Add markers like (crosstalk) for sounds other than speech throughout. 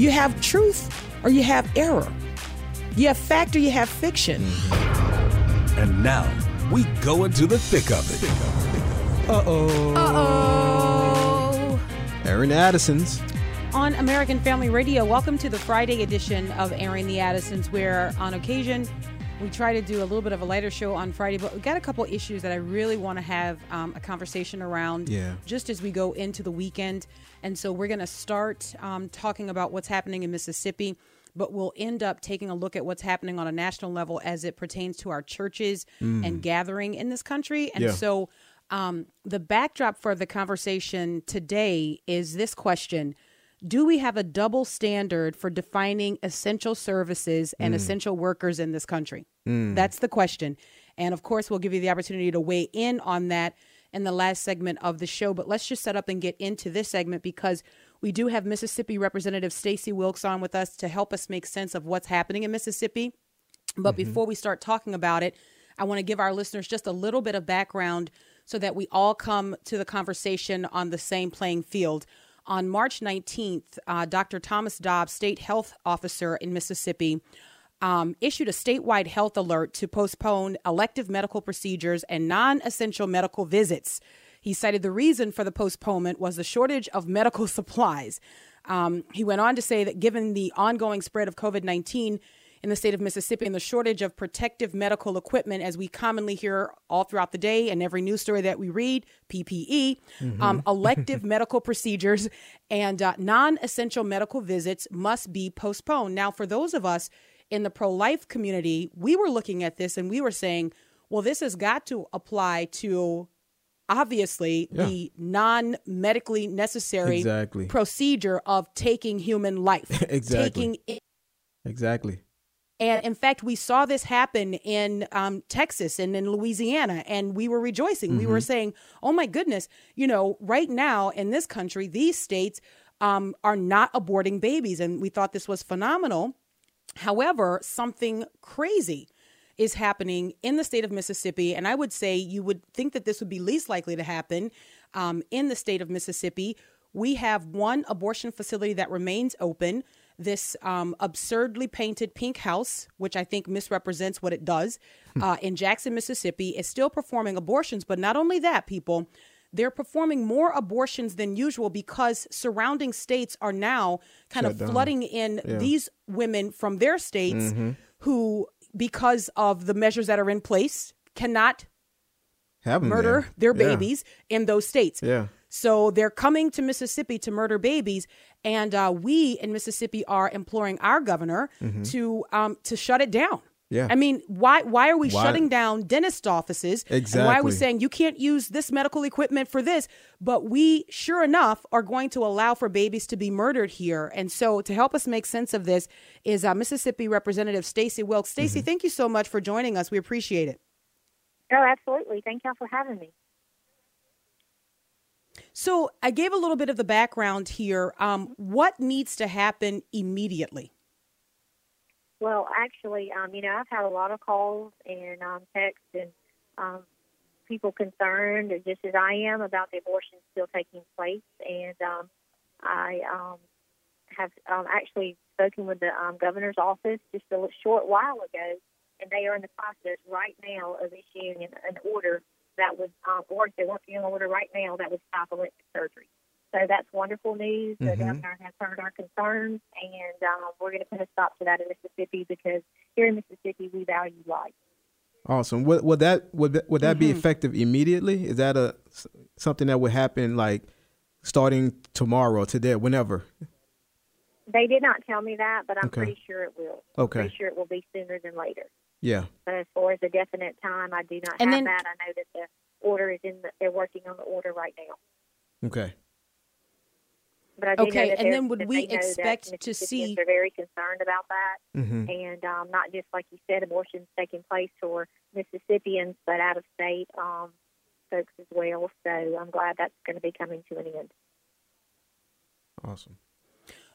You have truth or you have error. You have fact or you have fiction. And now we go into the thick of it. Uh oh. Uh oh. Aaron Addison's. On American Family Radio, welcome to the Friday edition of Airing the Addisons, where on occasion we try to do a little bit of a lighter show on Friday, but we got a couple issues that I really want to have um, a conversation around Yeah. just as we go into the weekend. And so we're going to start um, talking about what's happening in Mississippi, but we'll end up taking a look at what's happening on a national level as it pertains to our churches and gathering in this country. And Yeah. so um, the backdrop for the conversation today is this question Do we have a double standard for defining essential services and mm. essential workers in this country? Mm. That's the question. And of course, we'll give you the opportunity to weigh in on that in the last segment of the show. But let's just set up and get into this segment because we do have Mississippi Representative Stacey Wilkes on with us to help us make sense of what's happening in Mississippi. But mm-hmm. before we start talking about it, I want to give our listeners just a little bit of background so that we all come to the conversation on the same playing field. On March 19th, uh, Dr. Thomas Dobbs, state health officer in Mississippi, um, issued a statewide health alert to postpone elective medical procedures and non essential medical visits. He cited the reason for the postponement was the shortage of medical (laughs) supplies. Um, he went on to say that given the ongoing spread of COVID 19 in the state of Mississippi and the shortage of protective medical equipment, as we commonly hear all throughout the day and every news story that we read, PPE, um, (laughs) elective medical procedures and uh, non essential medical visits must be postponed. Now, for those of us in the pro life community, we were looking at this and we were saying, well, this has got to apply to obviously the non medically necessary Exactly. procedure of taking human life. (laughs) Exactly. Taking Exactly. And in fact, we saw this happen in um, Texas and in Louisiana, and we were rejoicing. We were saying, oh my goodness, you know, right now in this country, these states um, are not aborting babies. And we thought this was phenomenal. However, something crazy is happening in the state of Mississippi. And I would say you would think that this would be least likely to happen um, in the state of Mississippi. We have one abortion facility that remains open. This um, absurdly painted pink house, which I think misrepresents what it does, uh, in Jackson, Mississippi, is still performing abortions. But not only that, people, they're performing more abortions than usual because surrounding states are now kind Shut of down. flooding in these women from their states Mm-hmm. who, because of the measures that are in place, cannot murder there. their Yeah. babies in those states. Yeah. So they're coming to Mississippi to murder babies, and uh, we in Mississippi are imploring our governor to um, to shut it down. Mm-hmm. Yeah. I mean, why why are we Why- shutting down dentist offices? And why are we saying you can't use this medical equipment for this? But we, sure enough, are going to allow for babies to be murdered here. And so, to help us make sense of this, is uh, Mississippi Representative Stacey Wilkes. Stacey, thank you so much for joining us. We appreciate it. Oh, absolutely. Thank y'all for having me. So I gave a little bit of the background here. Um, what needs to happen immediately? Well, actually, um, you know, I've had a lot of calls and um, texts and um, people concerned, just as I am, about the abortion still taking place. And um, I um, have um, actually spoken with the um, governor's office just a short while ago, and they are in the process right now of issuing an, an order that was um, or they're working on an order right now that would stop elective surgery. So that's wonderful news. The governor has heard our concerns, and um, we're going to put a stop to that in Mississippi because here in Mississippi we value life. Awesome. Would, would that would that, would that be Mm-hmm. effective immediately? Is that a something that would happen like starting tomorrow, today, whenever? They did not tell me that, but I'm Okay. pretty sure it will. Okay. Pretty sure it will be sooner than later. Yeah. But as far as a definite time, I do not And have then- that. I know that the order is in. The, they're working on the order right now. Okay. But I do know Okay, that and then would we they know that expect to see? They're very concerned about that, hmm and um, not just like you said, abortions taking place for Mississippians, but out of state um, folks as well. So I'm glad that's going to be coming to an end. Awesome.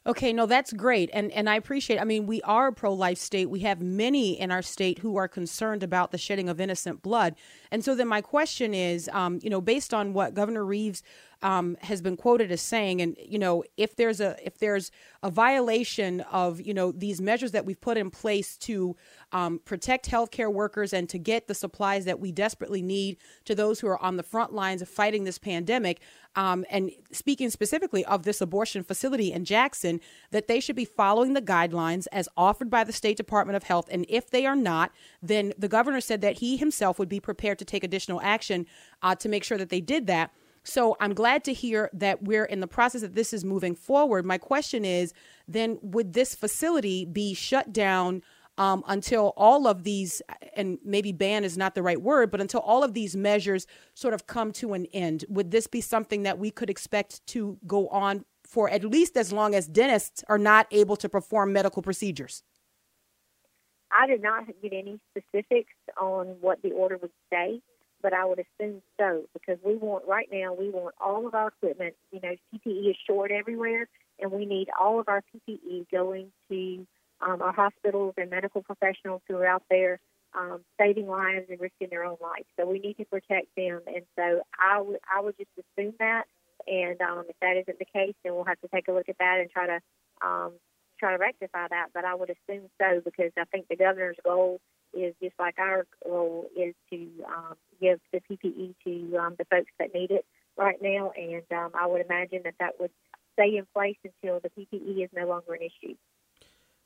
Okay, no, that's great, and and I appreciate. I mean, we are a pro-life state. We have many in our state who are concerned about the shedding of innocent blood, and so then my question is, um, you know, based on what Governor Reeves um, has been quoted as saying, and you know, if there's a if there's a violation of you know these measures that we've put in place to um, protect healthcare workers and to get the supplies that we desperately need to those who are on the front lines of fighting this pandemic, um, and speaking specifically of this abortion facility in Jackson, that they should be following the guidelines as offered by the State Department of Health. And if they are not, then the governor said that he himself would be prepared to take additional action uh, to make sure that they did that. So I'm glad to hear that we're in the process that this is moving forward. My question is then would this facility be shut down um, until all of these, and maybe ban is not the right word, but until all of these measures sort of come to an end? Would this be something that we could expect to go on for at least as long as dentists are not able to perform medical procedures? I did not get any specifics on what the order would say, but I would assume so because we want right now we want all of our equipment. You know, PPE is short everywhere, and we need all of our PPE going to um, our hospitals and medical professionals who are out there um, saving lives and risking their own life. So we need to protect them, and so I would I would just assume that. And um, if that isn't the case, then we'll have to take a look at that and try to um, try to rectify that. But I would assume so because I think the governor's goal is just like our goal is to um, give the PPE to um, the folks that need it right now. And um, I would imagine that that would stay in place until the PPE is no longer an issue.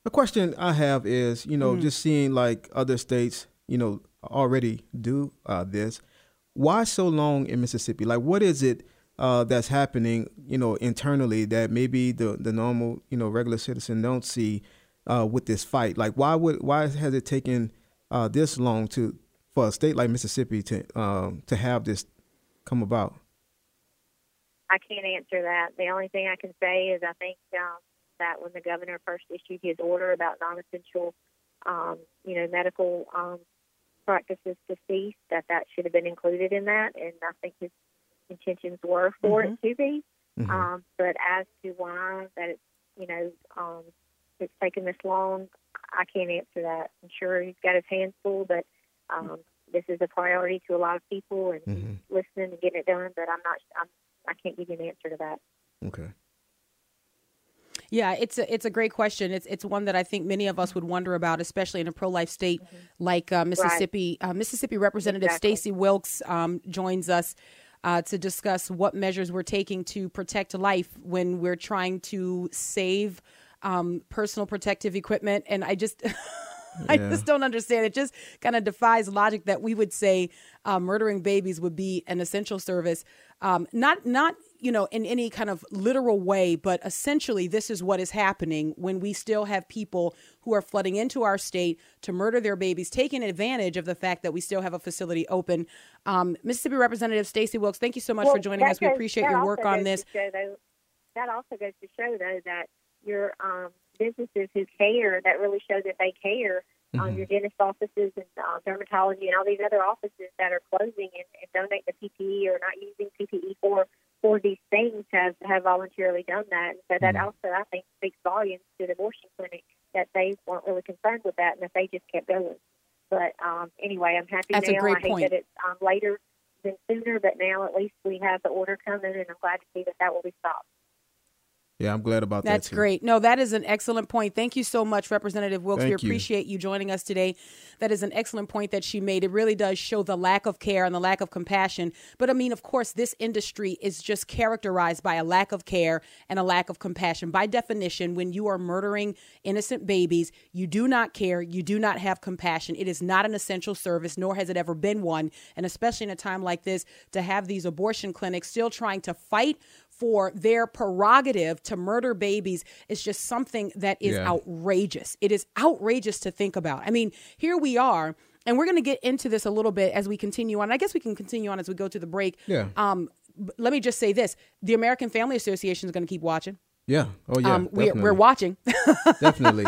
The question I have is, you know, Mm. just seeing like other states, you know, already do uh, this. Why so long in Mississippi? Like, what is it uh, that's happening, you know, internally that maybe the the normal, you know, regular citizen don't see uh, with this fight? Like, why would why has it taken uh, this long to for a state like Mississippi to um, to have this come about? I can't answer that. The only thing I can say is I think um, that when the governor first issued his order about non-essential, um, you know, medical um, practices to cease, that that should have been included in that, and I think his intentions were for it to be. Mhm. Um, but as to why that it's, you know, um, it's taken this long, I can't answer that. I'm sure he's got his hands full, but um, this is a priority to a lot of people, and Mhm. he's listening and getting it done. But I'm not, I'm, I can't give you an answer to that. Okay. Yeah, it's a it's a great question. It's it's one that I think many of us would wonder about, especially in a pro life state like uh, Mississippi. Uh, Mississippi Representative Exactly. Stacey Wilkes um, joins us uh, to discuss what measures we're taking to protect life when we're trying to save um, personal protective equipment. And I just. (laughs) I just don't understand. It just kind of defies logic that we would say uh, murdering babies would be an essential service. Um, not, not you know, in any kind of literal way, but essentially, this is what is happening when we still have people who are flooding into our state to murder their babies, taking advantage of the fact that we still have a facility open. Um, Mississippi Representative Stacey Wilkes, thank you so much Well, for joining that us. We appreciate your work on this. show, though, that also goes to show, though, that your um, businesses who care, that really show that they care. Um, your dentist offices and uh, dermatology and all these other offices that are closing and, and donate the PPE or not using PPE for for these things have have voluntarily done that. And so that Mhm. also, I think, speaks volumes to the abortion clinic that they weren't really concerned with that and that they just kept going. But um, anyway, I'm happy That's a now. great I hate point. that it's um, later than sooner, but now at least we have the order coming, and I'm glad to see that that will be stopped. Yeah, I'm glad about that. That's great. No, that is an excellent point. Thank you so much, Representative Wilkes. we Thank you. appreciate you joining us today. That is an excellent point that she made. It really does show the lack of care and the lack of compassion. But I mean, of course, this industry is just characterized by a lack of care and a lack of compassion. By definition, when you are murdering innocent babies, you do not care, you do not have compassion. It is not an essential service, nor has it ever been one. And especially in a time like this, to have these abortion clinics still trying to fight for their prerogative to murder babies is just something that is Yeah. outrageous. It is outrageous to think about. I mean, here we are, and we're going to get into this a little bit as we continue on. I guess we can continue on as we go to the break. Yeah. Um, let me just say this: the American Family Association is going to keep watching. Yeah. Oh yeah. um, we're, we're watching. (laughs) definitely.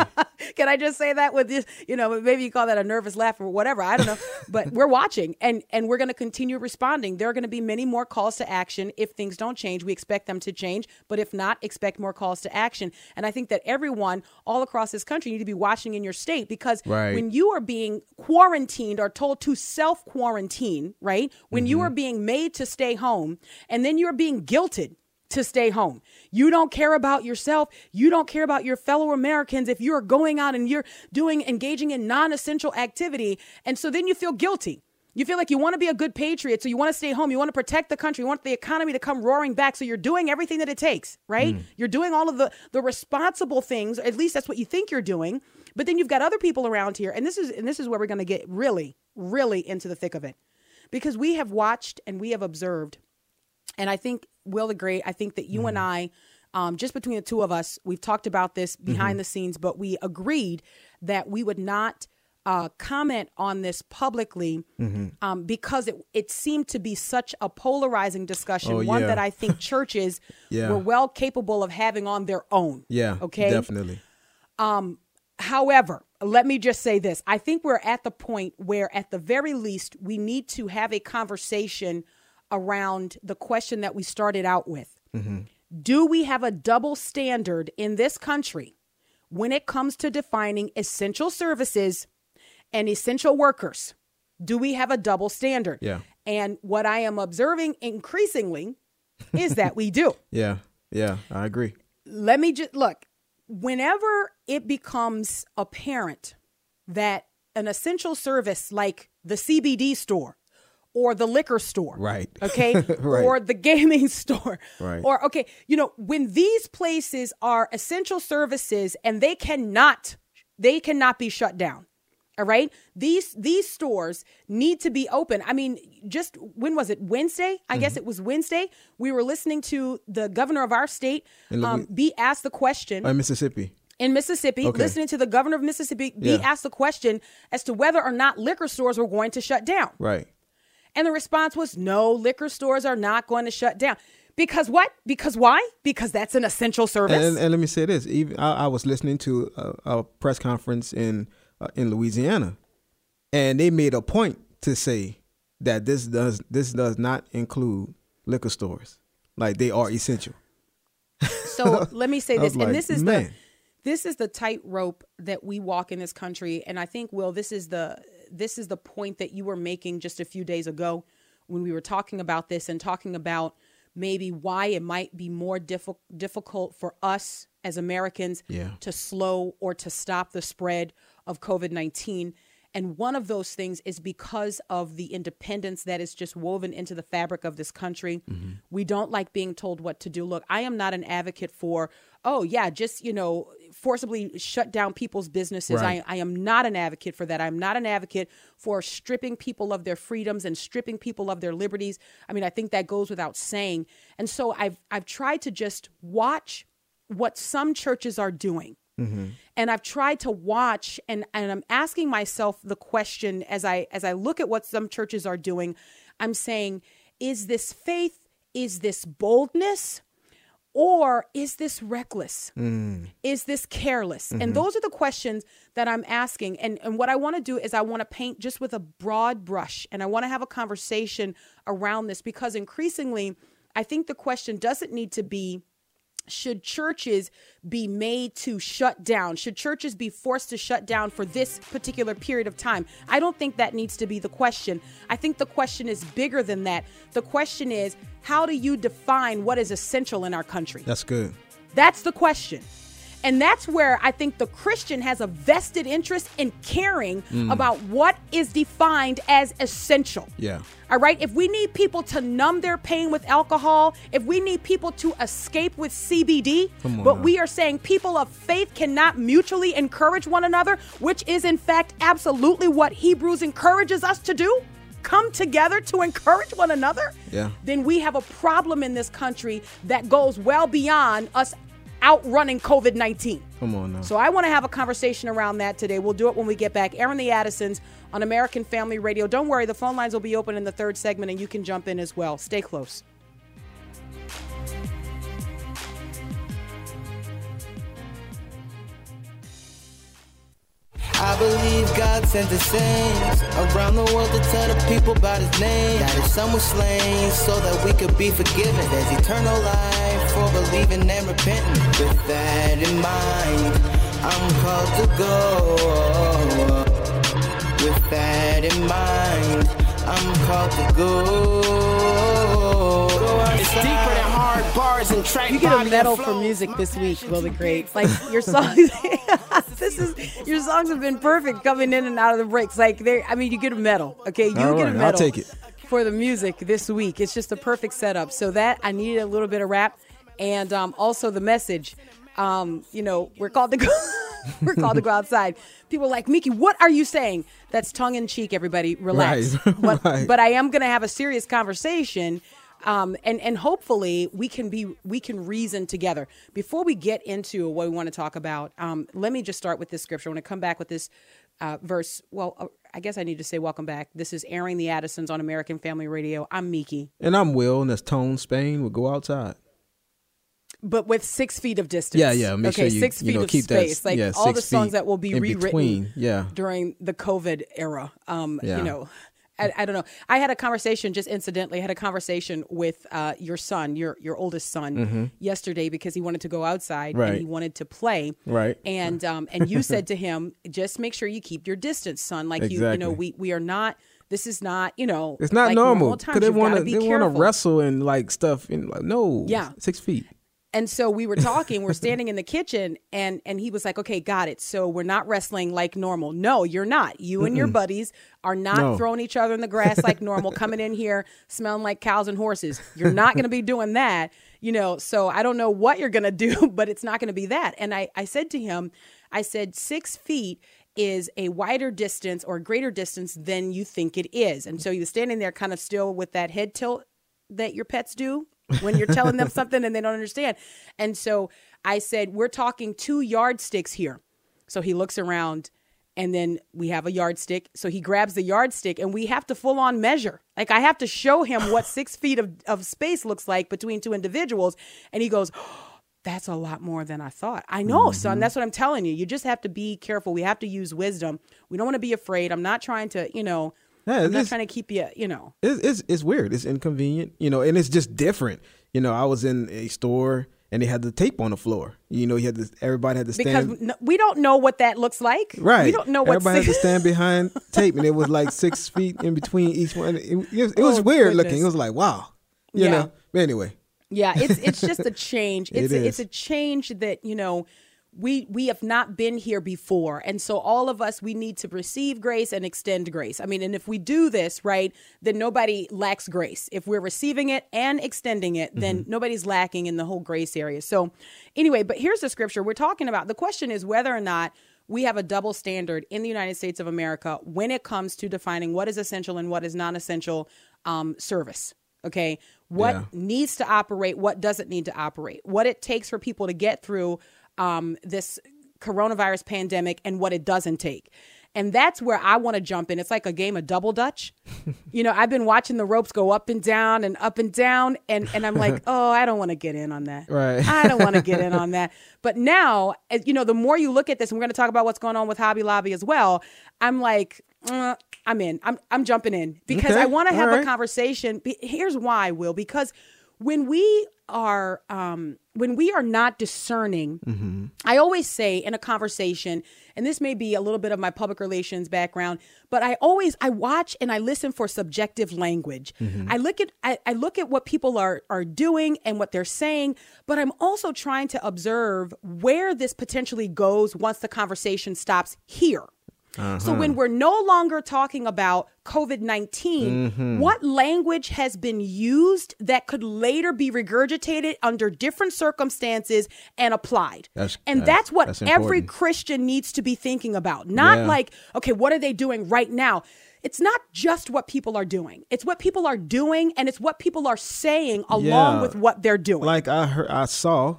Can I just say that with this? You know, maybe you call that a nervous laugh or whatever. I don't know, (laughs) but we're watching, and and we're going to continue responding. There are going to be many more calls to action if things don't change. We expect them to change, but if not, expect more calls to action. And I think that everyone all across this country need to be watching in your state because Right. when you are being quarantined or told to self quarantine, right? When you are being made to stay home, and then you're being guilted to stay home. You don't care about yourself. You don't care about your fellow Americans if you're going out and you're doing engaging in non-essential activity and so then you feel guilty. You feel like you want to be a good patriot, so you want to stay home. You want to protect the country. You want the economy to come roaring back. So you're doing everything that it takes, right? Mm. You're doing all of the the responsible things. At least that's what you think you're doing. But then you've got other people around here, and this is and this is where we're going to get really, really into the thick of it, because we have watched and we have observed and I think Will Great, I think that you and I, um, just between the two of us, we've talked about this behind the scenes, but we agreed that we would not uh, comment on this publicly um, because it it seemed to be such a polarizing discussion, Oh, one yeah. that I think (laughs) churches Yeah. were well capable of having on their own. Yeah. Okay. Definitely. Um, However, let me just say this. I think we're at the point where, at the very least, we need to have a conversation around the question that we started out with. Mm-hmm. Do we have a double standard in this country when it comes to defining essential services and essential workers? Do we have a double standard? Yeah. And what I am observing increasingly is (laughs) that we do Yeah. Yeah. I agree. let me just look whenever it becomes apparent that an essential service like the CBD store or the liquor store Right. (laughs) okay Right. or the gaming (laughs) store Right. or okay you know when these places are essential services and they cannot they cannot be shut down all right these these stores need to be open i mean just when was it wednesday i guess it was wednesday we were listening to the governor of our state um, be asked the question Uh, Mississippi. in Mississippi, Okay. listening to the governor of Mississippi be Yeah. asked the question as to whether or not liquor stores were going to shut down. Right. And the response was no, liquor stores are not going to shut down. Because what? Because why? Because that's an essential service. And, and let me say this: even I, I was listening to a, a press conference in uh, in Louisiana, and they made a point to say that this does this does not include liquor stores, like they are essential. so (laughs) let me say this, like, and this is man. the this is the tightrope that we walk in this country, and I think, Will, this is the this is the point that you were making just a few days ago when we were talking about this and talking about maybe why it might be more diffi- difficult for us as Americans Yeah. to slow or to stop the spread of COVID nineteen. And one of those things is because of the independence that is just woven into the fabric of this country. Mm-hmm. We don't like being told what to do. Look, I am not an advocate for, oh, yeah, just, you know, forcibly shut down people's businesses. Right. I, I am not an advocate for that. I'm not an advocate for stripping people of their freedoms and stripping people of their liberties. I mean, I think that goes without saying. And so I've I've tried to just watch what some churches are doing. Mm-hmm. And I've tried to watch and, and I'm asking myself the question as I as I look at what some churches are doing, I'm saying, is this faith? Is this boldness? Or is this reckless? Mm. Is this careless? And mm-hmm. those are the questions that I'm asking. And, and what I want to do is I want to paint just with a broad brush and I want to have a conversation around this because increasingly, I think the question doesn't need to be should churches be made to shut down? Should churches be forced to shut down for this particular period of time? I don't think that needs to be the question. I think the question is bigger than that. The question is, how do you define what is essential in our country? That's good. That's the question. And that's where I think the Christian has a vested interest in caring mm. about what is defined as essential. Yeah. All right. If we need people to numb their pain with alcohol, if we need people to escape with CBD, but now. we are saying people of faith cannot mutually encourage one another, which is in fact absolutely what Hebrews encourages us to do. Come together to encourage one another, Yeah. then we have a problem in this country that goes well beyond us outrunning COVID 19. Come on now. So I want to have a conversation around that today. We'll do it when we get back. Airing the Addisons on American Family Radio. Don't worry, the phone lines will be open in the third segment and you can jump in as well. Stay close. I believe God sent the saints around the world to tell the people about his name. That his son was slain so that we could be forgiven. There's eternal life for believing and repenting. With that in mind, I'm called to go. With that in mind, I'm called to go. It's deeper than hard bars and track You get a medal for music this week, Will the Great. (laughs) Like your songs, (laughs) this is your songs have been perfect coming in and out of the breaks. Like they, I mean, you get a medal. Okay, you All get right, a I'll medal. take it. for the music this week. It's just a perfect setup. So that I needed a little bit of rap, and um, also the message. Um, you know, we're called to go. (laughs) we're called to go outside. People are like Mickey. What are you saying? That's tongue in cheek. Everybody, relax. Right, (laughs) but, right. but I am going to have a serious conversation. Um, and and hopefully we can be we can reason together before we get into what we want to talk about. Um, let me just start with this scripture. I want to come back with this uh, verse. Well, uh, I guess I need to say welcome back. This is airing the Addisons on American Family Radio. I'm Miki, And I'm Will, and that's Tone Spain. We'll go outside. but with six feet of distance. Yeah, yeah. Make okay, sure you, six you feet know, of space. that. like yeah, all the songs that will be rewritten between. Yeah. during the COVID era. Um, Yeah. you know. I, I don't know. I had a conversation just incidentally. I had a conversation with uh, your son, your your oldest son, yesterday because he wanted to go outside and Mm-hmm. He wanted to play. Right. And um, and you (laughs) said to him, just make sure you keep your distance, son. Like you, you know, we we are not. This is not, you know, It's not like normal times. they want to they want to wrestle and like stuff and like no Yeah. six feet And so we were talking, we're standing in the kitchen and and he was like, "Okay, got it. So we're not wrestling like normal." No, you're not. You and your buddies are not No. throwing each other in the grass like normal, coming in here smelling like cows and horses. You're not going to be doing that, you know. So I don't know what you're going to do, (laughs) but it's not going to be that. And I I said to him, I said, 6 feet is a wider distance or greater distance than you think it is. And so he was standing there kind of still with that head tilt that your pets do when you're telling them (laughs) something and they don't understand. And so I said, We're talking two yardsticks here. So he looks around and then we have a yardstick. So he grabs the yardstick and we have to full on measure. Like I have to show him what (laughs) six feet of, of space looks like between two individuals. And he goes, oh, that's a lot more than I thought. I know, son. Mm-hmm. That's what I'm telling you. You just have to be careful. We have to use wisdom. We don't want to be afraid. I'm not trying to, you know, Yeah, I'm not trying to keep you, you know. it's, it's it's weird it's inconvenient you know and it's just different you know I was in a store and they had the tape on the floor you know you had to everybody had to Because stand n- we don't know what that looks like. Right. We don't know what Everybody had to stand behind tape, and it was like six (laughs) feet in between each one. It, it was, it was Oh, weird goodness. looking. It was like, wow. You Yeah. know? But anyway. Yeah, it's it's just a change. (laughs) It It's a, it's a change that you know we we have not been here before, and so all of us we need to receive grace and extend grace. I mean, and if we do this right, then nobody lacks grace. If we're receiving it and extending it, then Mm-hmm. nobody's lacking in the whole grace area. So, anyway, but here's the scripture we're talking about. The question is whether or not we have a double standard in the United States of America when it comes to defining what is essential and what is non-essential um, service. Okay, what Yeah. needs to operate, what doesn't need to operate, what it takes for people to get through um, this coronavirus pandemic, and what it doesn't take. And that's where I want to jump in. It's like a game of double dutch. (laughs) you know, I've been watching the ropes go up and down and up and down, and, and I'm like, (laughs) oh, I don't want to get in on that. Right. I don't want to get in on (laughs) that. But now, as, you know, the more you look at this, and we're going to talk about what's going on with Hobby Lobby as well. I'm like, uh, I'm in. I'm I'm jumping in because Okay. I want to have a conversation. Here's why, Will, because when we are um, when we are not discerning, Mm-hmm. I always say in a conversation, and this may be a little bit of my public relations background, but I always I watch and I listen for subjective language. Mm-hmm. I look at I, I look at what people are are doing and what they're saying, but I'm also trying to observe where this potentially goes once the conversation stops here. So when we're no longer talking about COVID 19, Mm-hmm. what language has been used that could later be regurgitated under different circumstances and applied? That's- and that's- that's what that's every. Christian needs to be thinking about. Not Yeah. like, okay, what are they doing right now? It's not just what people are doing. It's what people are doing and it's what people are saying along Yeah. with what they're doing. Like I heard, I saw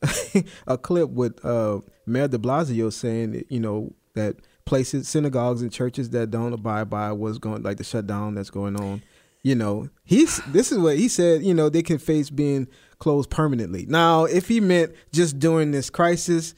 (laughs) a clip with uh, Mayor De Blasio saying, you know, that places, synagogues, and churches that don't abide by what's going, like the shutdown that's going on. You know, he's this is what he said. You know, they can face being closed permanently. Now, if he meant just during this crisis,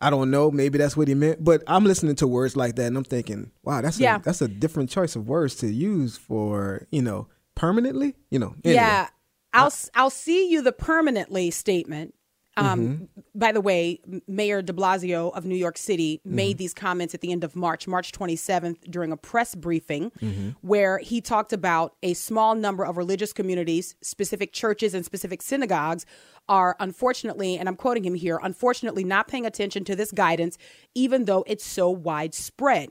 I don't know. Maybe that's what he meant. But I'm listening to words like that, and I'm thinking, wow, that's Yeah. a, that's a different choice of words to use for you know permanently. You know. Anyway. Yeah, I'll I'll see you the permanently statement. Um, mm-hmm. By the way, Mayor De Blasio of New York City made mm-hmm. these comments at the end of March, March 27th, during a press briefing, mm-hmm. where he talked about a small number of religious communities, specific churches and specific synagogues, are unfortunately, and I'm quoting him here, unfortunately not paying attention to this guidance, even though it's so widespread.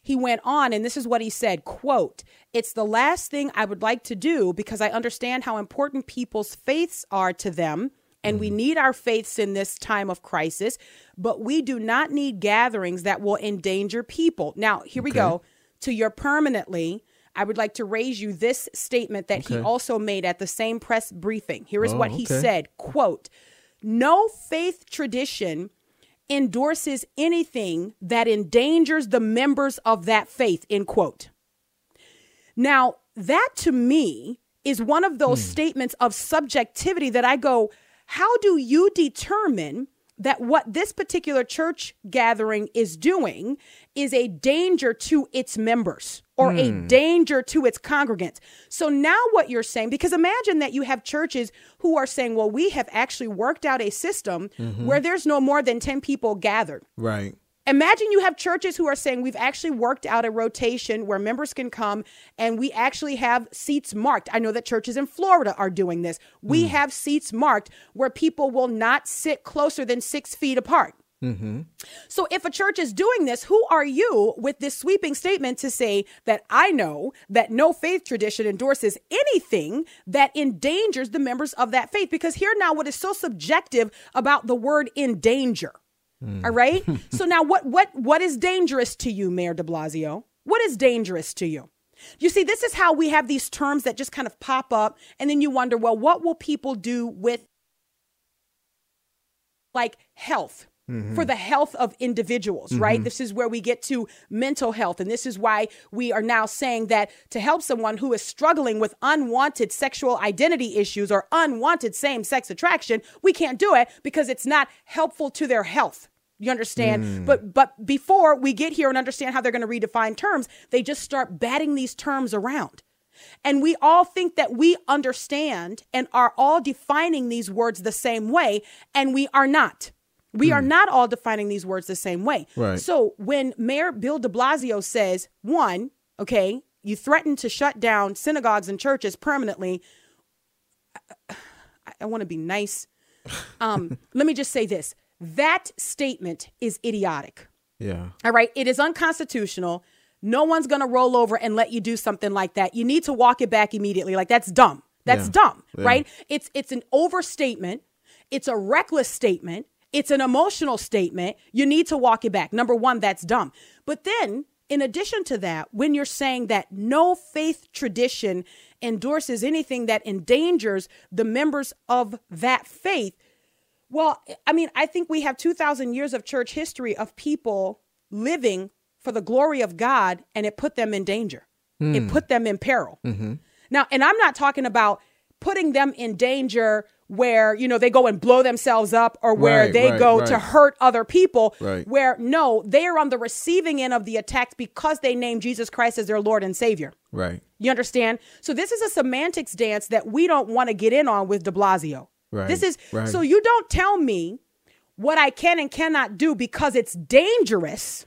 He went on and this is what he said quote it's the last thing i would like to do because i understand how important people's faiths are to them and we mm-hmm. need our faiths in this time of crisis but we do not need gatherings that will endanger people now here we go to your permanently I would like to raise you this statement that he also made at the same press briefing. Here is Oh, what he okay. said, quote, "No faith tradition endorses anything that endangers the members of that faith, end quote. Now, that to me is one of those hmm. statements of subjectivity that I go, how do you determine that what this particular church gathering is doing is a danger to its members or a hmm. danger to its congregants. So now what you're saying, because imagine that you have churches who are saying, well, we have actually worked out a system mm-hmm. where there's no more than 10 people gathered. Right. Imagine you have churches who are saying we've actually worked out a rotation where members can come and we actually have seats marked. I know that churches in Florida are doing this. We hmm. have seats marked where people will not sit closer than six feet apart. Mm-hmm. So if a church is doing this, who are you with this sweeping statement to say that I know that no faith tradition endorses anything that endangers the members of that faith? Because here now, what is so subjective about the word endanger? All right. (laughs) so now, what what what is dangerous to you, Mayor De Blasio? What is dangerous to you? You see, this is how we have these terms that just kind of pop up, and then you wonder, well, what will people do with like health? Mm-hmm. For the health of individuals, right? Mm-hmm. This is where we get to mental health. And this is why we are now saying that to help someone who is struggling with unwanted sexual identity issues or unwanted same sex attraction, we can't do it because it's not helpful to their health. You understand? But but before we get here and understand how they're going to redefine terms, they just start batting these terms around. And we all think that we understand and are all defining these words the same way, and we are not. We are not all defining these words the same way. Right. So when Mayor Bill de Blasio says, one, okay, you threaten to shut down synagogues and churches permanently, I, I want to be nice. (laughs) Um, let me just say this that statement is idiotic. Yeah. All right. It is unconstitutional. No one's going to roll over and let you do something like that. You need to walk it back immediately. Like that's dumb. That's Yeah. dumb, Yeah. right? It's it's an overstatement. It's a reckless statement. It's an emotional statement. You need to walk it back. Number 1, that's dumb. But then in addition to that, when you're saying that no faith tradition endorses anything that endangers the members of that faith, well, I mean, I think we have 2,000 years of church history of people living for the glory of God, and it put them in danger. It hmm. put them in peril. Mm-hmm. Now, and I'm not talking about putting them in danger where, you know, they go and blow themselves up or where Right, they right, go to hurt other people. Right. Where, no, they are on the receiving end of the attacks because they name Jesus Christ as their Lord and Savior. Right. You understand? So this is a semantics dance that we don't want to get in on with De Blasio. Right, This is right. so you don't tell me what I can and cannot do because it's dangerous.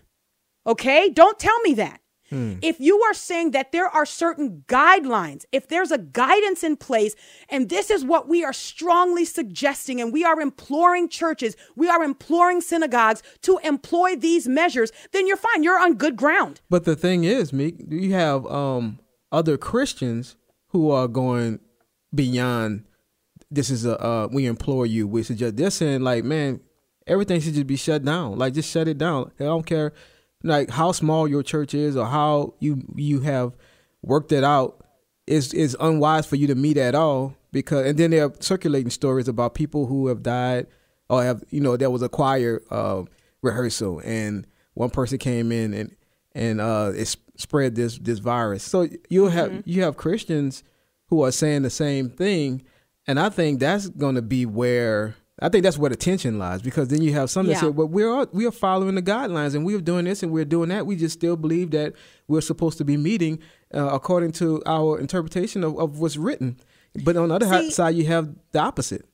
Okay? Don't tell me that. Hmm. If you are saying that there are certain guidelines, if there's a guidance in place, and this is what we are strongly suggesting, and we are imploring churches, we are imploring synagogues to employ these measures, then you're fine. You're on good ground. But the thing is, Meek, you have um other Christians who are going beyond. This is a uh, we implore you. We suggest they're saying like, man, everything should just be shut down. Like, just shut it down. I don't care, like how small your church is or how you you have worked it out. Is is unwise for you to meet at all because and then they're circulating stories about people who have died or have you know there was a choir uh, rehearsal and one person came in and and uh, it spread this this virus. So you have you have Christians who are saying the same thing, and I think that's going to be where I think that's where the tension lies because then you have some that Yeah. say, "Well, we're all, we are following the guidelines and we're doing this and we're doing that. We just still believe that we're supposed to be meeting uh, according to our interpretation of, of what's written." But on the other See- side, you have the opposite.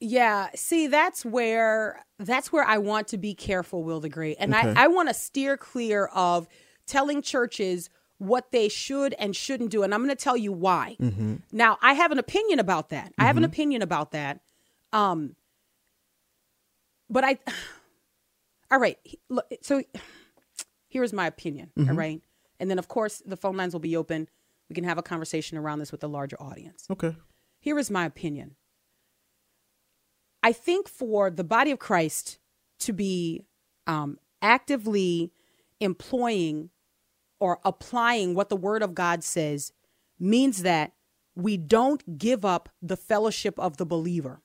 Yeah, see, that's where that's where I want to be careful, Will the Great, and Okay. I, I want to steer clear of telling churches what they should and shouldn't do, and I'm going to tell you why. Now, I have an opinion about that. I have an opinion about that. Um, but I, (sighs) all right. Look, so (sighs) here's my opinion. all right, and then of course the phone lines will be open. We can have a conversation around this with a larger audience. Okay. Here is my opinion. I think for the body of Christ to be um, actively employing or applying what the Word of God says means that we don't give up the fellowship of the believer.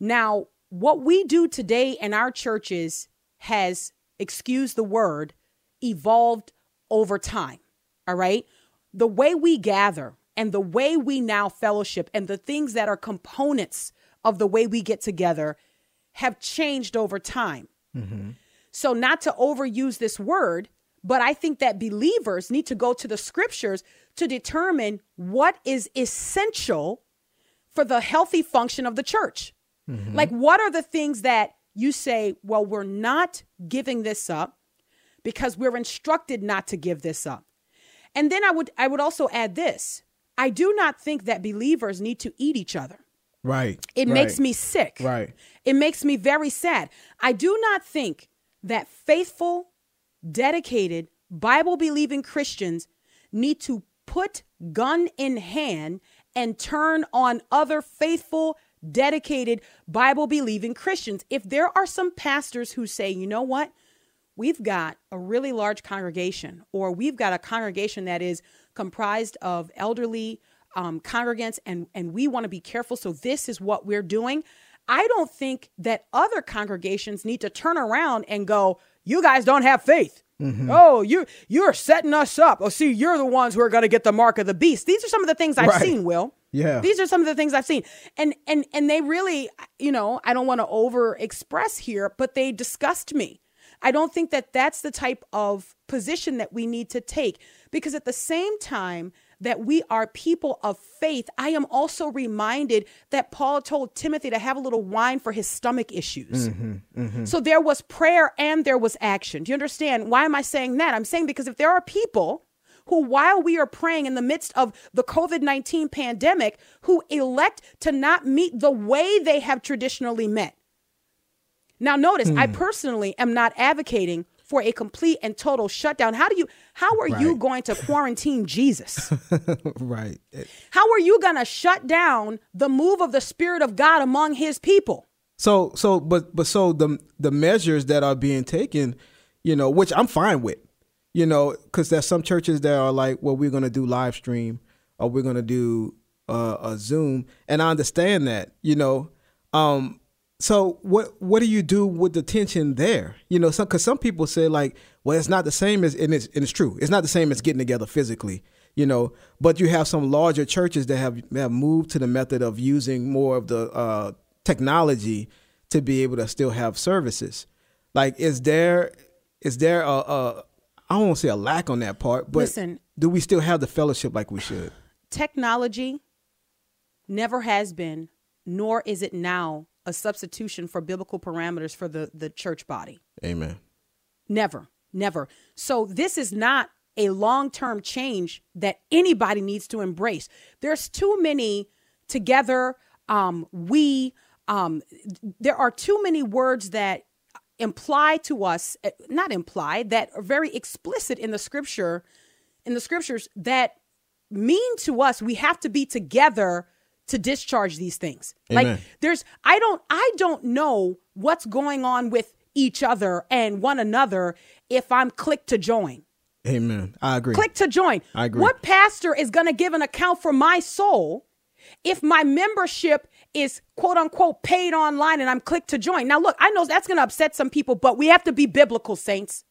Now, what we do today in our churches has, excuse the word, evolved over time. All right. The way we gather and the way we now fellowship and the things that are components of the way we get together have changed over time. Mm-hmm. So, not to overuse this word, but I think that believers need to go to the scriptures to determine what is essential for the healthy function of the church. Mm-hmm. Like, what are the things that you say, well, we're not giving this up because we're instructed not to give this up? And then I would I would also add this. I do not think that believers need to eat each other. Right. It Right. makes me sick. Right. It makes me very sad. I do not think that faithful, dedicated, Bible believing Christians need to put gun in hand and turn on other faithful, dedicated, Bible believing Christians. If there are some pastors who say, you know what? We've got a really large congregation, or we've got a congregation that is comprised of elderly um, congregants, and, and we want to be careful. So, this is what we're doing. I don't think that other congregations need to turn around and go, You guys don't have faith. Mm-hmm. Oh, you you're setting us up. Oh, see, you're the ones who are going to get the mark of the beast. These are some of the things I've Right. seen, Will. Yeah. These are some of the things I've seen. And and and they really, you know, I don't want to over express here, but they disgust me. I don't think that that's the type of position that we need to take because at the same time that we are people of faith, I am also reminded that Paul told Timothy to have a little wine for his stomach issues. So there was prayer and there was action. Do you understand? Why am I saying that? I'm saying because if there are people who, while we are praying in the midst of the COVID 19 pandemic, who elect to not meet the way they have traditionally met. Now, notice, I Hmm. personally am not advocating for a complete and total shutdown. How do you, how are you going to quarantine Jesus? (laughs) right. How are you going to shut down the move of the Spirit of God among his people? So so but but so the the measures that are being taken, you know, which I'm fine with, you know, because there's some churches that are like, well, we're gonna do live stream or we're gonna do uh, a Zoom, and I understand that, you know. Um, so what what do you do with the tension there? You know, some because some people say like, well, it's not the same as and it's and it's true. It's not the same as getting together physically. You know, but you have some larger churches that have have moved to the method of using more of the uh, technology to be able to still have services. Like, is there is there a, a I don't say a lack on that part, but Listen. do we still have the fellowship like we should? technology never has been, nor is it now, a substitution for biblical parameters for the, the church body. Amen. Never, never. So this is not a long term change that anybody needs to embrace. There's too many together, um, we, um, there are too many words that imply to us, eh, not imply, that are very explicit in the scripture, in the scriptures that mean to us we have to be together to discharge these things. Amen. Like there's I don't I don't know what's going on with each other and one another if I'm click to join. Amen. I agree. Click to join. I agree. What pastor is going to give an account for my soul if my membership is quote unquote paid online and I'm clicked to join? Now, look, I know that's going to upset some people, but we have to be biblical, saints.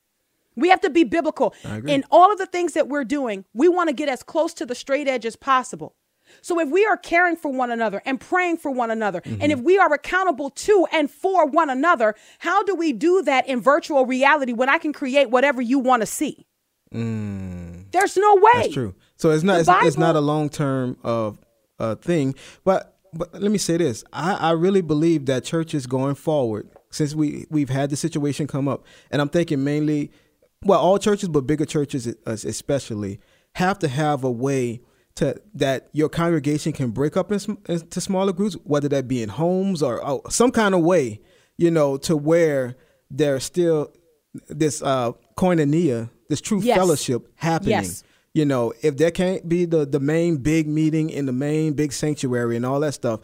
We have to be biblical. I agree. In all of the things that we're doing, we want to get as close to the straight edge as possible. So if we are caring for one another and praying for one another, Mm-hmm. and if we are accountable to and for one another, how do we do that in virtual reality when I can create whatever you want to see? There's no way. Mm. That's true. So it's not it's, it's not a long term of uh, thing. But but let me say this: I, I really believe that churches going forward, since we we've had the situation come up, and I'm thinking mainly, well, all churches, but bigger churches uh, especially, have to have a way to that your congregation can break up in, into smaller groups, whether that be in homes or, or some kind of way, you know, to where there's still this uh, koinonia, this true Yes. fellowship happening Yes. you know if there can't be the the main big meeting in the main big sanctuary and all that stuff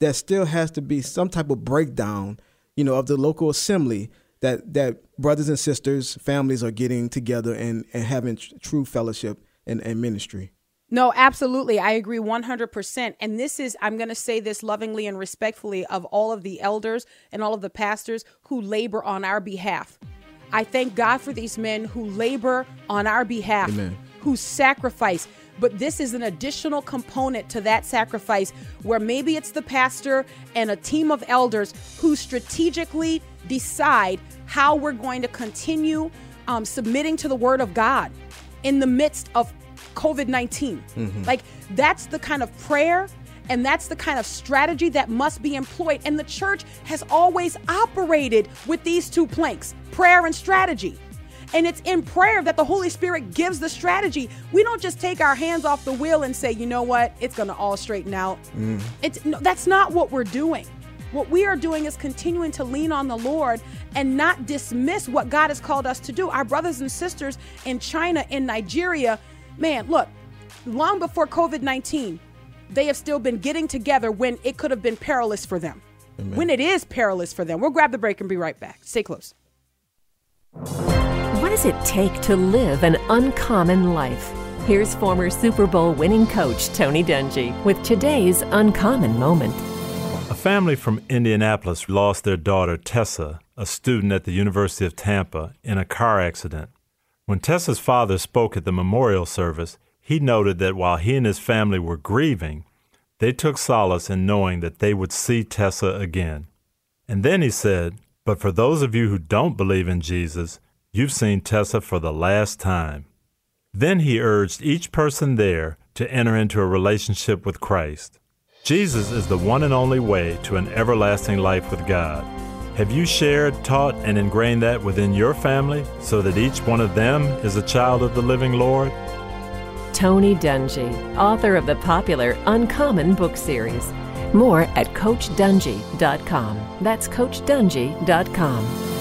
there still has to be some type of breakdown you know of the local assembly that that brothers and sisters families are getting together and and having tr- true fellowship and, and ministry No, absolutely. I agree 100%. And this is, I'm going to say this lovingly and respectfully of all of the elders and all of the pastors who labor on our behalf. I thank God for these men who labor on our behalf, Amen. who sacrifice. But this is an additional component to that sacrifice where maybe it's the pastor and a team of elders who strategically decide how we're going to continue um, submitting to the word of God in the midst of COVID 19. Mm-hmm. Like, that's the kind of prayer and that's the kind of strategy that must be employed. And the church has always operated with these two planks prayer and strategy. And it's in prayer that the Holy Spirit gives the strategy. We don't just take our hands off the wheel and say, you know what, it's going to all straighten out. Mm. It's no, that's not what we're doing. What we are doing is continuing to lean on the Lord and not dismiss what God has called us to do. Our brothers and sisters in China, in Nigeria, man, look, long before COVID 19, they have still been getting together when it could have been perilous for them. When it is perilous for them. We'll grab the break and be right back. Stay close. What does it take to live an uncommon life? Here's former Super Bowl winning coach Tony Dungy with today's uncommon moment. A family from Indianapolis lost their daughter Tessa, a student at the University of Tampa, in a car accident. When Tessa's father spoke at the memorial service, he noted that while he and his family were grieving, they took solace in knowing that they would see Tessa again. And then he said, But for those of you who don't believe in Jesus, you've seen Tessa for the last time. Then he urged each person there to enter into a relationship with Christ. Jesus is the one and only way to an everlasting life with God. Have you shared, taught, and ingrained that within your family so that each one of them is a child of the living Lord? Tony Dungy, author of the popular Uncommon book series. More at CoachDungy.com. That's CoachDungy.com.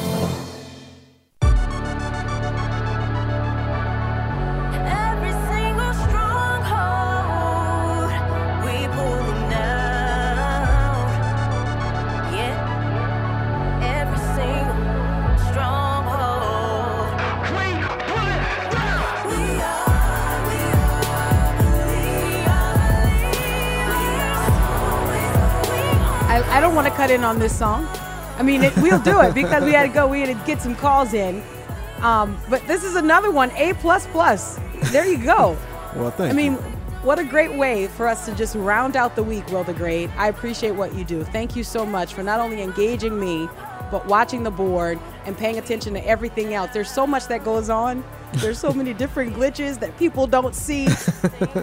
don't want to cut in on this song. I mean, it, we'll do it because we had to go. We had to get some calls in. Um, but this is another one, A plus plus. There you go. well thank I mean, you what a great way for us to just round out the week, Will the Great. I appreciate what you do. Thank you so much for not only engaging me, but watching the board and paying attention to everything else. There's so much that goes on. There's so many different glitches that people don't see.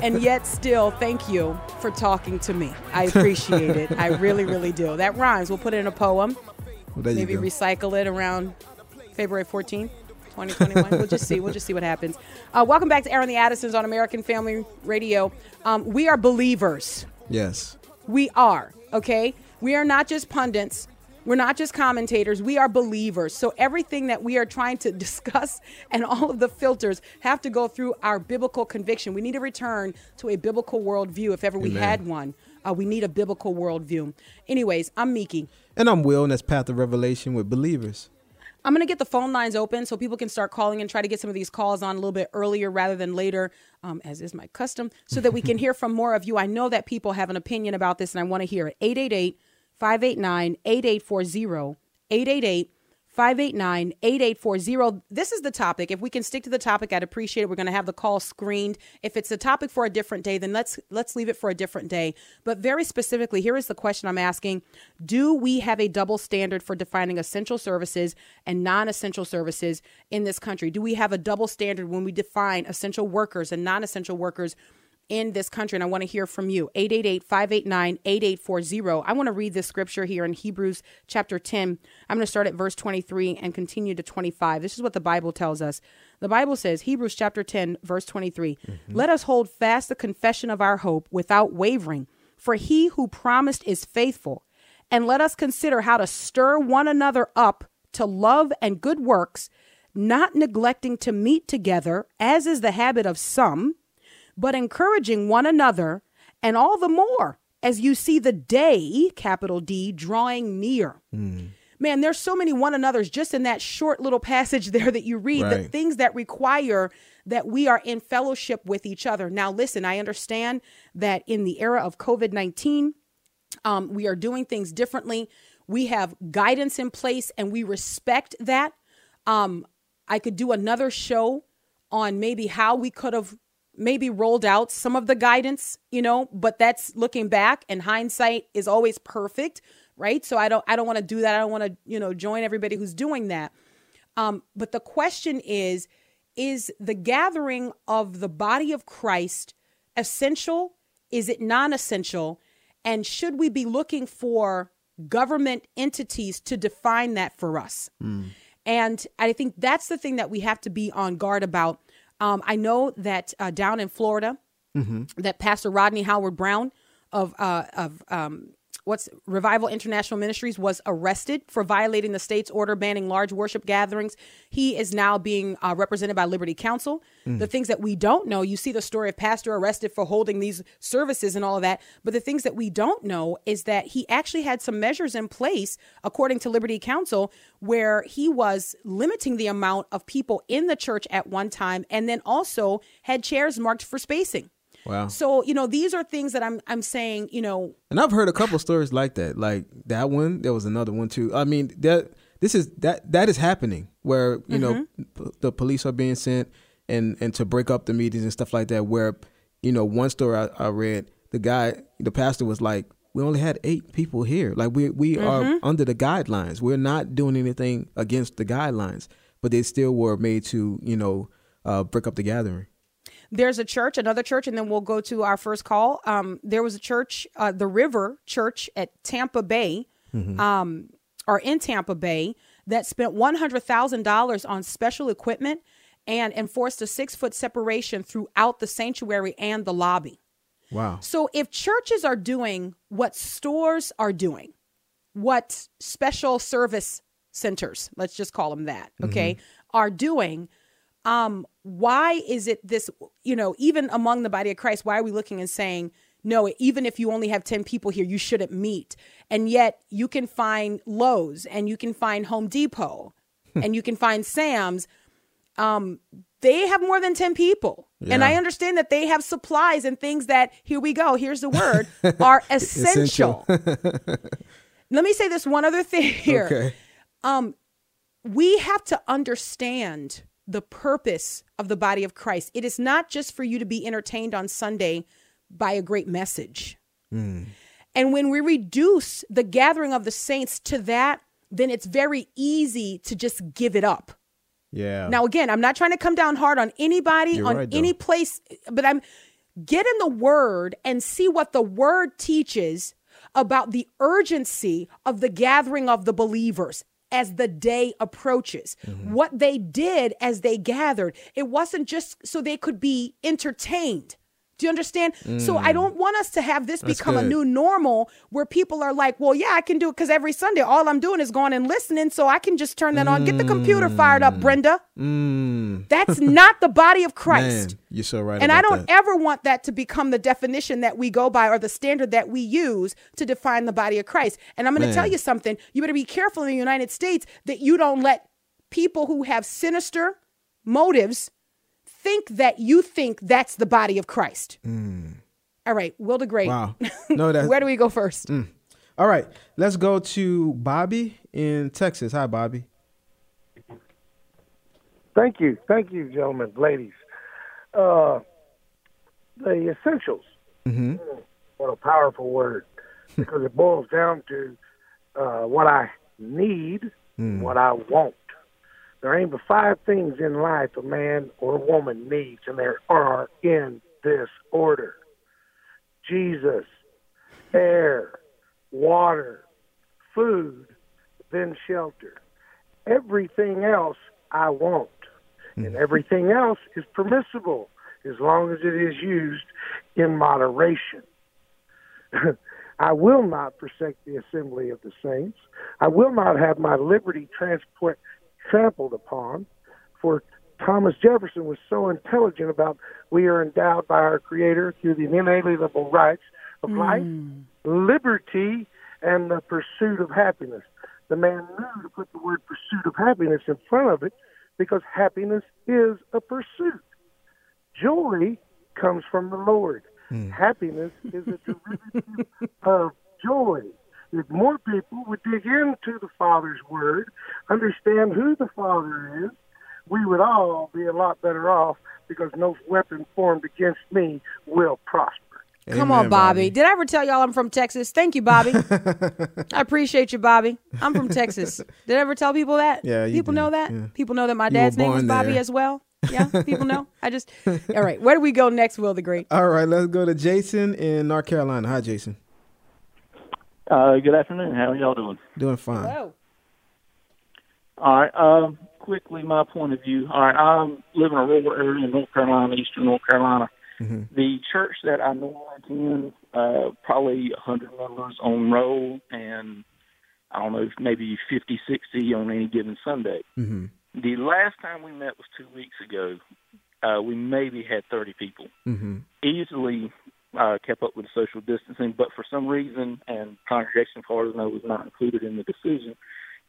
and yet, still, thank you for talking to me. I appreciate it. I really, really do. That rhymes. We'll put it in a poem. well, Maybe go. recycle it around February 14th. 2021. we'll just see. We'll just see what happens. Uh, welcome back to Airing the Addisons on American Family Radio. Um, we are believers. yes We are, okay? We are not just pundits. We're not just commentators. We are believers. So everything that we are trying to (laughs) discuss and all of the filters have to go through our biblical conviction. We need to return to a biblical worldview if ever we Amen. had one. Uh, we need a biblical worldview. Anyways, I'm Miki. and i'm will and that's path of revelation with believers I'm going to get the phone lines open so people can start calling and try to get some of these calls on a little bit earlier rather than later, um, as is my custom, so that we can (laughs) hear from more of you. I know that people have an opinion about this and I want to hear it. 888 589 8840. 888 589 8840. This is the topic. If we can stick to the topic, I'd appreciate it. We're going to have the call screened. If it's a topic for a different day, then let's let's leave it for a different day. But very specifically, here is the question I'm asking Do we have a double standard for defining essential services and non essential services in this country? Do we have a double standard when we define essential workers and non essential workers? In this country. And I want to hear from you. 888 589 8840. I want to read this scripture here in Hebrews chapter 10. I'm going to start at verse 23 and continue to 25. This is what the Bible tells us. The Bible says, Hebrews chapter 10, verse 23 mm-hmm. Let us hold fast the confession of our hope without wavering, for he who promised is faithful. And let us consider how to stir one another up to love and good works, not neglecting to meet together, as is the habit of some but encouraging one another, and all the more as you see the day, capital D, drawing near. Man, there's so many one another's just in that short little passage (laughs) there that you read, the things that require that we are in fellowship with each other. Now, listen, I understand that in the era of COVID 19, um, we are doing things differently. We have guidance in place and we respect that. Um, I could do another show on maybe how we could have maybe rolled out some of the guidance, you know, but that's looking back and hindsight is always perfect, right? So I don't I don't want to do that. I don't want to, you know, join everybody who's doing that. Um, but the question is is the gathering of the body of Christ essential? Is it non essential? And should we be looking for government entities to define that for us? And I think that's the thing that we have to be on guard about. Um, I know that uh, down in Florida, that Pastor Rodney Howard Browne of uh, of um, what's Revival International Ministries was arrested for violating the state's order banning large worship gatherings. He is now being uh, represented by Liberty Counsel. The things that we don't know, you see the story of pastor arrested for holding these services and all of that. But the things that we don't know is that he actually had some measures in place, according to Liberty Counsel, where he was limiting the amount of people in the church at one time, and then also had chairs marked for spacing. Wow. So you know these are things that I'm I'm saying you know And I've heard a couple stories like that. Like that one, there was another one too. I mean, that this is that that is happening where you know p- the police are being sent and and to break up the meetings and stuff like that. Where you know one story I, I read, the guy, the pastor was like, "We only had eight people here. Like we we are under the guidelines. We're not doing anything against the guidelines, but they still were made to you know uh, break up the gathering." There's a church, another church, and then we'll go to our first call. Um, there was a church, uh, the River Church at Tampa Bay, um, or in Tampa Bay, that spent one hundred thousand dollars on special equipment and enforced a six foot separation throughout the sanctuary and the lobby. Wow. So if churches are doing what stores are doing, what special service centers, let's just call them that, okay, are doing, um, why is it this, you know, even among the body of Christ, why are we looking and saying, no, even if you only have 10 people here, you shouldn't meet. And yet you can find Lowe's and you can find Home Depot (laughs) and you can find Sam's um, they have more than 10 people. And I understand that they have supplies and things that, here we go, here's the word, (laughs) are (laughs) essential. Let me say this one other thing here. Okay. Um, we have to understand the purpose of the body of Christ. It is not just for you to be entertained on Sunday by a great message. Hmm. And when we reduce the gathering of the saints to that, then it's very easy to just give it up. Yeah. Now, again, I'm not trying to come down hard on anybody, You're on right, though. any place, but I'm get in the word and see what the word teaches about the urgency of the gathering of the believers as the day approaches. Mm-hmm. What they did as they gathered, it wasn't just so they could be entertained. Do you understand? So I don't want us to have this Mm. That's become a new normal where people are like, well, yeah, I can do it because every Sunday all I'm doing is going and listening. So I can just turn that on. Get the computer fired up, Brenda. Mm, That's (laughs) not the body of Christ. man, you're so right. And I don't that. ever want that to become the definition that we go by or the standard that we use to define the body of Christ. And I'm going to tell you something. You better be careful in the United States that you don't let people who have sinister motives think that you think that's the body of Christ. All right, Will the Great. Mm. Wow. (laughs) No, that's Where do we go first? All right, let's go to Bobby in Texas. Hi, Bobby. Thank you. Thank you, gentlemen, ladies. Uh, the essentials. Mm-hmm. What a powerful word. because it boils down to uh, what I need, Mm. what I want. There ain't but five things in life a man or a woman needs, and there are in this order Jesus, air, water, food, then shelter. Everything else I want, and mm-hmm. everything else is permissible as long as it is used in moderation. (laughs) I will not forsake the assembly of the saints. I will not have my liberty transport, trampled upon. For Thomas Jefferson was so intelligent about we are endowed by our Creator through the inalienable rights of hmm. life, liberty, and the pursuit of happiness. The man knew to put the word pursuit of happiness in front of it because happiness is a pursuit. Joy comes from the Lord. Hmm. Happiness is a derivative of joy. If more people would dig into the Father's Word, understand who the Father is, we would all be a lot better off because no weapon formed against me will prosper. Come on, Bobby. Did I ever tell y'all I'm from Texas? Thank you, Bobby. (laughs) I appreciate you, Bobby. I'm from Texas. Did I ever tell people that? Yeah, you people did. know that. Yeah. People know that my dad's name is born Bobby there. as well. (laughs) Yeah, people know. I just. All right, where do we go next, Will the Great? All right, let's go to Jason in North Carolina. Hi, Jason. Uh, good afternoon. How are y'all doing? Doing fine. Hello. All right. Um, quickly, my point of view. All right. I'm living in a rural area in North Carolina, eastern North Carolina. The church that I normally attend, uh, probably 100 members on roll, and I don't know, maybe 50, 60 on any given Sunday. Mm-hmm. The last time we met was two weeks ago. Uh, we maybe had 30 people. Mm-hmm. easily uh, kept up with social distancing, but for some reason, and congregation, far as I know, was not included in the decision,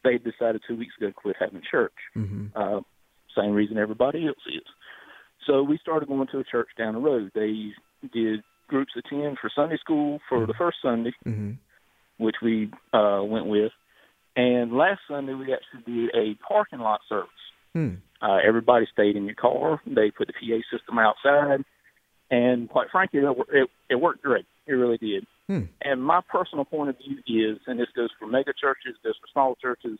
they decided two weeks ago to quit having church. Mm-hmm. Uh, same reason everybody else is. So we started going to a church down the road. They did groups of 10 for Sunday school for the first Sunday, Mm-hmm. which we uh, went with. And last Sunday, we actually did a parking lot service. Hmm. Uh, everybody stayed in your car. They put the PA system outside, and quite frankly, it, it, it worked great. It really did. Hmm. And my personal point of view is, and this goes for mega churches, goes for small churches,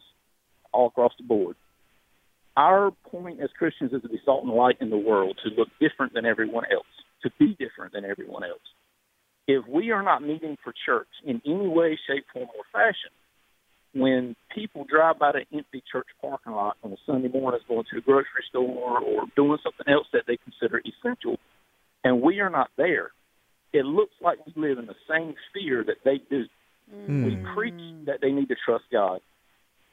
all across the board. Our point as Christians is to be salt and light in the world, to look different than everyone else, to be different than everyone else. If we are not meeting for church in any way, shape, form, or fashion, when people drive by the empty church parking lot on a Sunday morning, going to the grocery store or doing something else that they consider essential, and we are not there, it looks like we live in the same sphere that they do. Hmm. We preach that they need to trust God,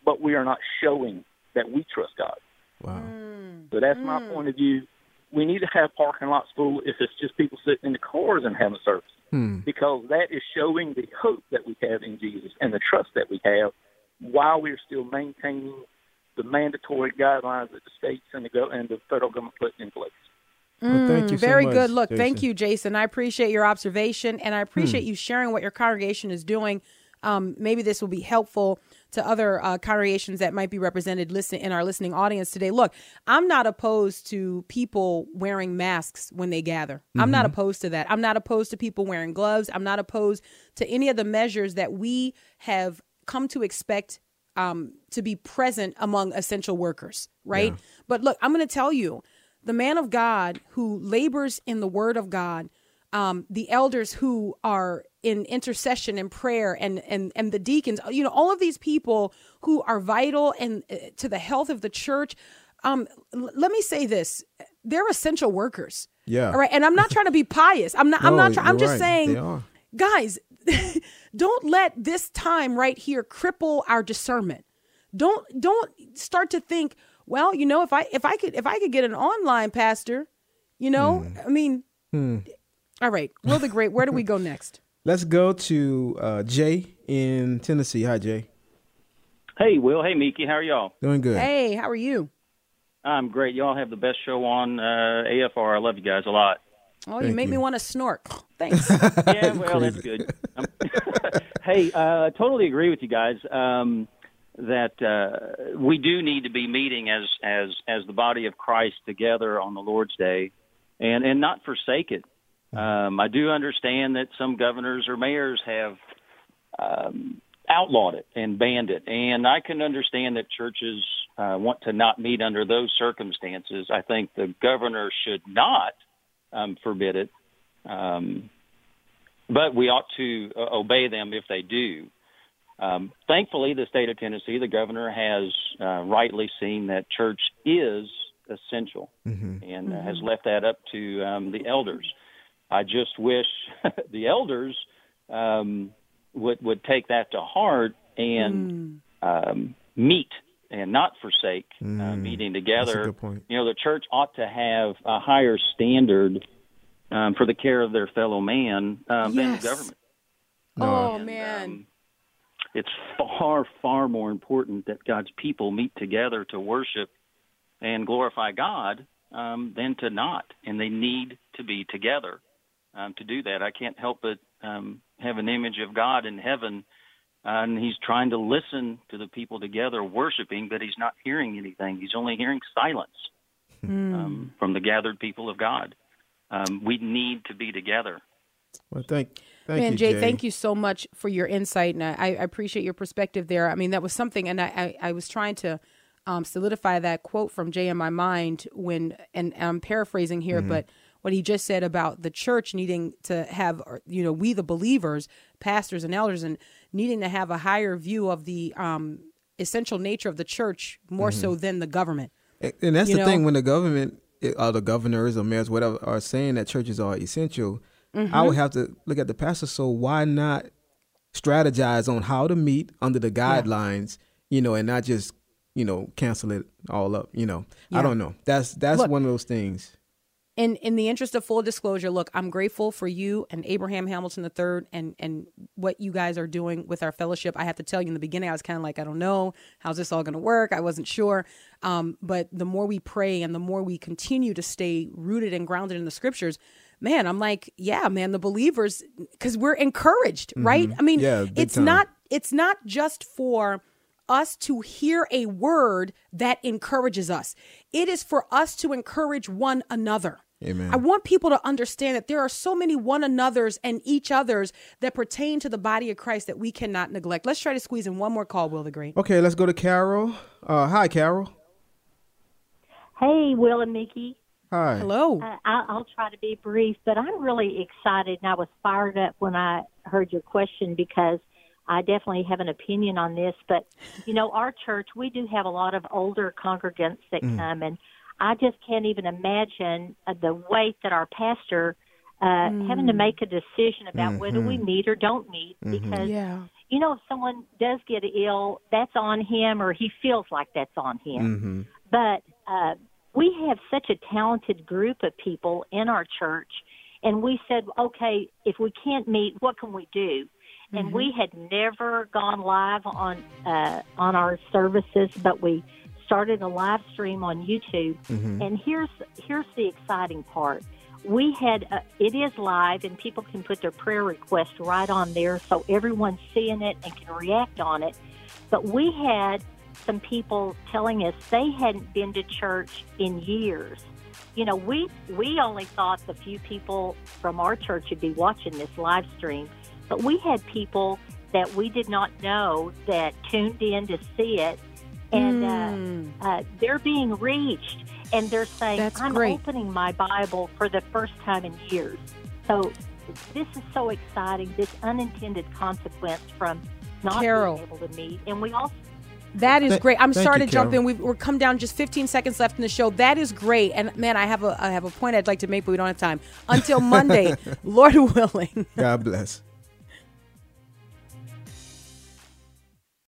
but we are not showing that we trust God. Wow. Hmm. So that's my hmm. point of view. We need to have parking lots full if it's just people sitting in the cars and having service, Hmm. because that is showing the hope that we have in Jesus and the trust that we have, while we're still maintaining the mandatory guidelines that the states and the go- and the federal government put in place. Well, thank you so Very much, good. Look, thank you, Jason. I appreciate your observation and I appreciate Hmm. you sharing what your congregation is doing. Um, maybe this will be helpful to other uh, congregations that might be represented listen in our listening audience today. Look, I'm not opposed to people wearing masks when they gather. I'm not Mhm. opposed to that. I'm not opposed to people wearing gloves. I'm not opposed to any of the measures that we have come to expect um, to be present among essential workers, right? Yeah. But look, I'm going to tell you the man of God who labors in the word of God, um, the elders who are in intercession and prayer, and, and, and the deacons, you know, all of these people who are vital and uh, to the health of the church. Um, l- let me say this they're essential workers. Yeah. All right. And I'm not trying to be pious. I'm not, I'm not, try- I'm just right. Saying, guys, (laughs) don't let this time right here cripple our discernment. Don't don't start to think, well, you know, if I if I could if I could get an online pastor, you know, I mean, Hmm. all right, Will the Great, where do we go next? (laughs) Let's go to uh, Jay in Tennessee. Hi, Jay. Hey, Will. Hey, Miki. How are y'all? Doing good. Hey, how are you? I'm great. Y'all have the best show on uh, AFR. I love you guys a lot. Oh, you Thank make me want to snort. (laughs) Thanks. Yeah, well, (laughs) that's good. Um, hey, uh, I totally agree with you guys. Um, that uh, we do need to be meeting as as as the body of Christ together on the Lord's Day, and and not forsake it. Um, I do understand that some governors or mayors have um, outlawed it and banned it, and I can understand that churches uh, want to not meet under those circumstances. I think the governor should not um, forbid it, um, but we ought to uh, obey them if they do. Um, thankfully, the state of Tennessee, the governor has uh, rightly seen that church is essential and uh, has left that up to um, the elders. I just wish (laughs) the elders um, would would take that to heart and um, meet and not forsake uh, meeting together. good point. You know, the church ought to have a higher standard um, for the care of their fellow man um, than the government. Oh man. It's far, far more important that God's people meet together to worship and glorify God um, than to not. And they need to be together um, to do that. I can't help but um, have an image of God in heaven, uh, and He's trying to listen to the people together worshiping, but He's not hearing anything. He's only hearing silence um, from the gathered people of God. Um, we need to be together. Well, thank, thank Man, you, Jay, Jay. thank you so much for your insight, and I, I appreciate your perspective there. I mean, that was something, and I, I, I was trying to um, solidify that quote from Jay in my mind when, and I'm paraphrasing here, Mm-hmm. but what he just said about the church needing to have, you know, we the believers, pastors and elders, and needing to have a higher view of the um, essential nature of the church more Mm-hmm. so than the government. And- And that's You the know? thing when the government, or the governors or mayors, whatever, are saying that churches are essential, I Mm-hmm. would have to look at the pastor. So why not strategize on how to meet under the guidelines, you know, and not just, you know, cancel it all up. You know, Yeah. I don't know. That's that's Look, one of those things. in in the interest of full disclosure, look, I'm grateful for you and Abraham Hamilton III and and what you guys are doing with our fellowship. I have to tell you in the beginning, I was kind of like, I don't know, how's this all going to work? I wasn't sure. Um, but the more we pray and the more we continue to stay rooted and grounded in the scriptures, man, I'm like, yeah, man, the believers, because we're encouraged, right? I mean, Yeah, it's time. not it's not just for us to hear a word that encourages us. It is for us to encourage one another. Amen. I want people to understand that there are so many one another's and each others that pertain to the body of Christ that we cannot neglect. Let's try to squeeze in one more call, Will the Great. Okay, let's go to Carol. Uh, hi, Carol. Hey, Will and Miki. Hi. Hello. Uh, I, I'll try to be brief, but I'm really excited and I was fired up when I heard your question because I definitely have an opinion on this. But, you know, our church, we do have a lot of older congregants that come, and I just can't even imagine uh, the weight that our pastor uh, having to make a decision about whether we meet or don't meet because Yeah. you know, if someone does get ill, that's on him or he feels like that's on him. But uh, we have such a talented group of people in our church, and we said, okay, if we can't meet, what can we do? And we had never gone live on uh, on our services, but we started a live stream on YouTube. And here's here's the exciting part. We had uh, it is live, and people can put their prayer request right on there, so everyone's seeing it and can react on it. But we had some people telling us they hadn't been to church in years. You know, we we only thought the few people from our church would be watching this live stream, but we had people that we did not know that tuned in to see it, and uh, uh, they're being reached, and they're saying, That's "I'm great. opening my Bible for the first time in years." So this is so exciting. This unintended consequence from not Carol. being able to meet, and we also That is Th- great. I'm sorry you, to jump in. We've, we're come down just 15 seconds left in the show. That is great. And man, I have a I have a point I'd like to make, but we don't have time. Until Monday, (laughs) Lord willing. God bless.